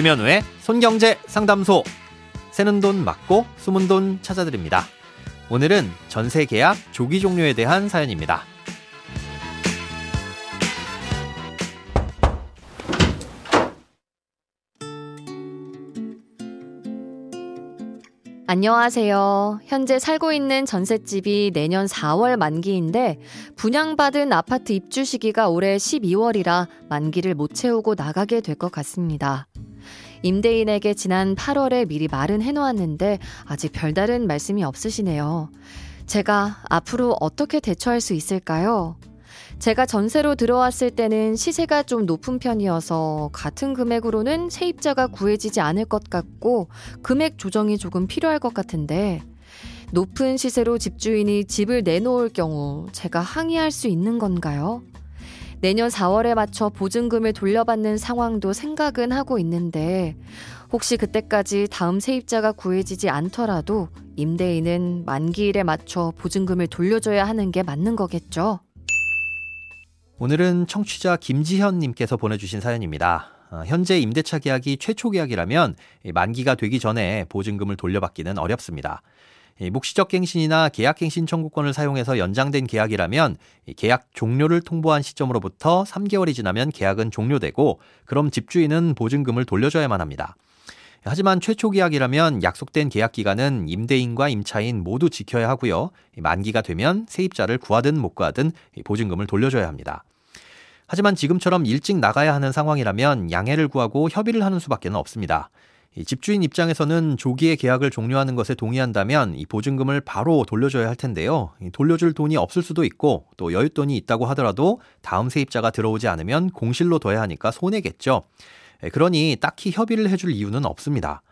김현우의 손경제 상담소. 새는 돈 맞고 숨은 돈 찾아드립니다. 오늘은 전세 계약 조기 종료에 대한 사연입니다. 안녕하세요. 현재 살고 있는 전셋집이 내년 4월 만기인데 분양받은 아파트 입주 시기가 올해 12월이라 만기를 못 채우고 나가게 될 것 같습니다. 임대인에게 지난 8월에 미리 말은 해놓았는데 아직 별다른 말씀이 없으시네요. 제가 앞으로 어떻게 대처할 수 있을까요? 제가 전세로 들어왔을 때는 시세가 좀 높은 편이어서 같은 금액으로는 세입자가 구해지지 않을 것 같고 금액 조정이 조금 필요할 것 같은데 높은 시세로 집주인이 집을 내놓을 경우 제가 항의할 수 있는 건가요? 내년 4월에 맞춰 보증금을 돌려받는 상황도 생각은 하고 있는데 혹시 그때까지 다음 세입자가 구해지지 않더라도 임대인은 만기일에 맞춰 보증금을 돌려줘야 하는 게 맞는 거겠죠? 오늘은 청취자 김지현님께서 보내주신 사연입니다. 어, 현재 임대차 계약이 최초 계약이라면 만기가 되기 전에 보증금을 돌려받기는 어렵습니다. 묵시적 갱신이나 계약 갱신 청구권을 사용해서 연장된 계약이라면 계약 종료를 통보한 시점으로부터 3개월이 지나면 계약은 종료되고 그럼 집주인은 보증금을 돌려줘야만 합니다. 하지만 최초 계약이라면 약속된 계약 기간은 임대인과 임차인 모두 지켜야 하고요. 만기가 되면 세입자를 구하든 못 구하든 보증금을 돌려줘야 합니다. 하지만 지금처럼 일찍 나가야 하는 상황이라면 양해를 구하고 협의를 하는 수밖에 없습니다. 집주인 입장에서는 조기에 계약을 종료하는 것에 동의한다면 이 보증금을 바로 돌려줘야 할 텐데요. 돌려줄 돈이 없을 수도 있고 또 여윳돈이 있다고 하더라도 다음 세입자가 들어오지 않으면 공실로 둬야 하니까 손해겠죠. 그러니 딱히 협의를 해줄 이유는 없습니다.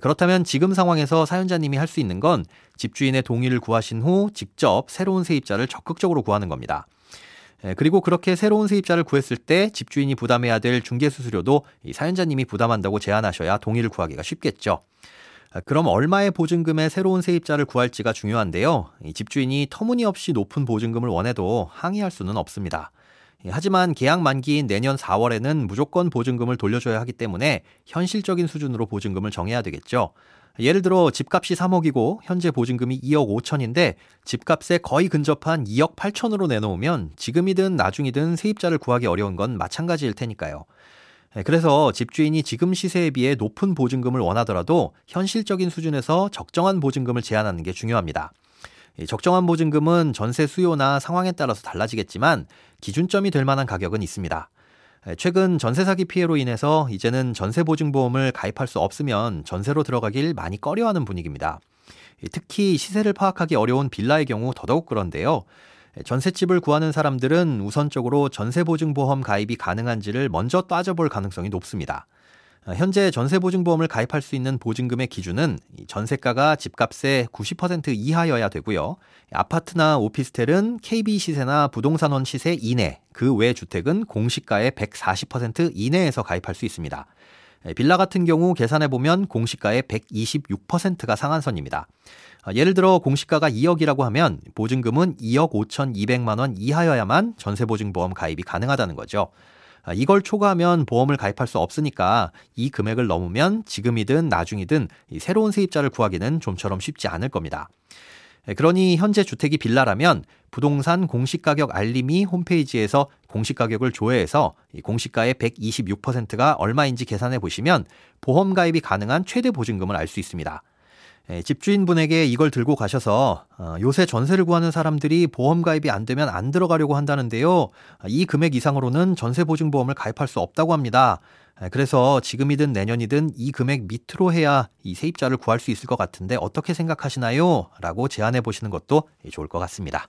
그렇다면 지금 상황에서 사연자님이 할 수 있는 건 집주인의 동의를 구하신 후 직접 새로운 세입자를 적극적으로 구하는 겁니다. 예, 그리고 그렇게 새로운 세입자를 구했을 때 집주인이 부담해야 될 중개 수수료도 사연자님이 부담한다고 제안하셔야 동의를 구하기가 쉽겠죠. 아, 그럼 얼마의 보증금에 새로운 세입자를 구할지가 중요한데요. 집주인이 터무니없이 높은 보증금을 원해도 항의할 수는 없습니다. 예, 하지만 계약 만기인 내년 4월에는 무조건 보증금을 돌려줘야 하기 때문에 현실적인 수준으로 보증금을 정해야 되겠죠. 예를 들어 집값이 3억이고 현재 보증금이 2억 5천인데 집값에 거의 근접한 2억 8천으로 내놓으면 지금이든 나중이든 세입자를 구하기 어려운 건 마찬가지일 테니까요. 네, 그래서 집주인이 지금 시세에 비해 높은 보증금을 원하더라도 현실적인 수준에서 적정한 보증금을 제한하는 게 중요합니다. 적정한 보증금은 전세 수요나 상황에 따라서 달라지겠지만 기준점이 될 만한 가격은 있습니다. 최근 전세 사기 피해로 인해서 이제는 전세 보증보험을 가입할 수 없으면 전세로 들어가길 많이 꺼려하는 분위기입니다. 특히 시세를 파악하기 어려운 빌라의 경우 더더욱 그런데요. 전셋집을 구하는 사람들은 우선적으로 전세보증보험 가입이 가능한지를 먼저 따져볼 가능성이 높습니다. 현재 전세보증보험을 가입할 수 있는 보증금의 기준은 전세가가 집값의 90% 이하여야 되고요. 아파트나 오피스텔은 KB 시세나 부동산원 시세 이내, 그 외 주택은 공시가의 140% 이내에서 가입할 수 있습니다. 빌라 같은 경우 계산해 보면 공시가의 126%가 상한선입니다. 예를 들어 공시가가 2억이라고 하면 보증금은 2억 5,200만 원 이하여야만 전세보증보험 가입이 가능하다는 거죠. 이걸 초과하면 보험을 가입할 수 없으니까 이 금액을 넘으면 지금이든 나중이든 새로운 세입자를 구하기는 좀처럼 쉽지 않을 겁니다. 예, 그러니 현재 주택이 빌라라면 부동산 공시가격 알림이 홈페이지에서 공시가격을 조회해서 공시가의 126%가 얼마인지 계산해 보시면 보험 가입이 가능한 최대 보증금을 알 수 있습니다. 예, 집주인분에게 이걸 들고 가셔서 어, 요새 전세를 구하는 사람들이 보험 가입이 안 되면 안 들어가려고 한다는데요. 이 금액 이상으로는 전세 보증보험을 가입할 수 없다고 합니다. 예, 그래서 지금이든 내년이든 이 금액 밑으로 해야 이 세입자를 구할 수 있을 것 같은데 어떻게 생각하시나요? 라고 제안해 보시는 것도 좋을 것 같습니다.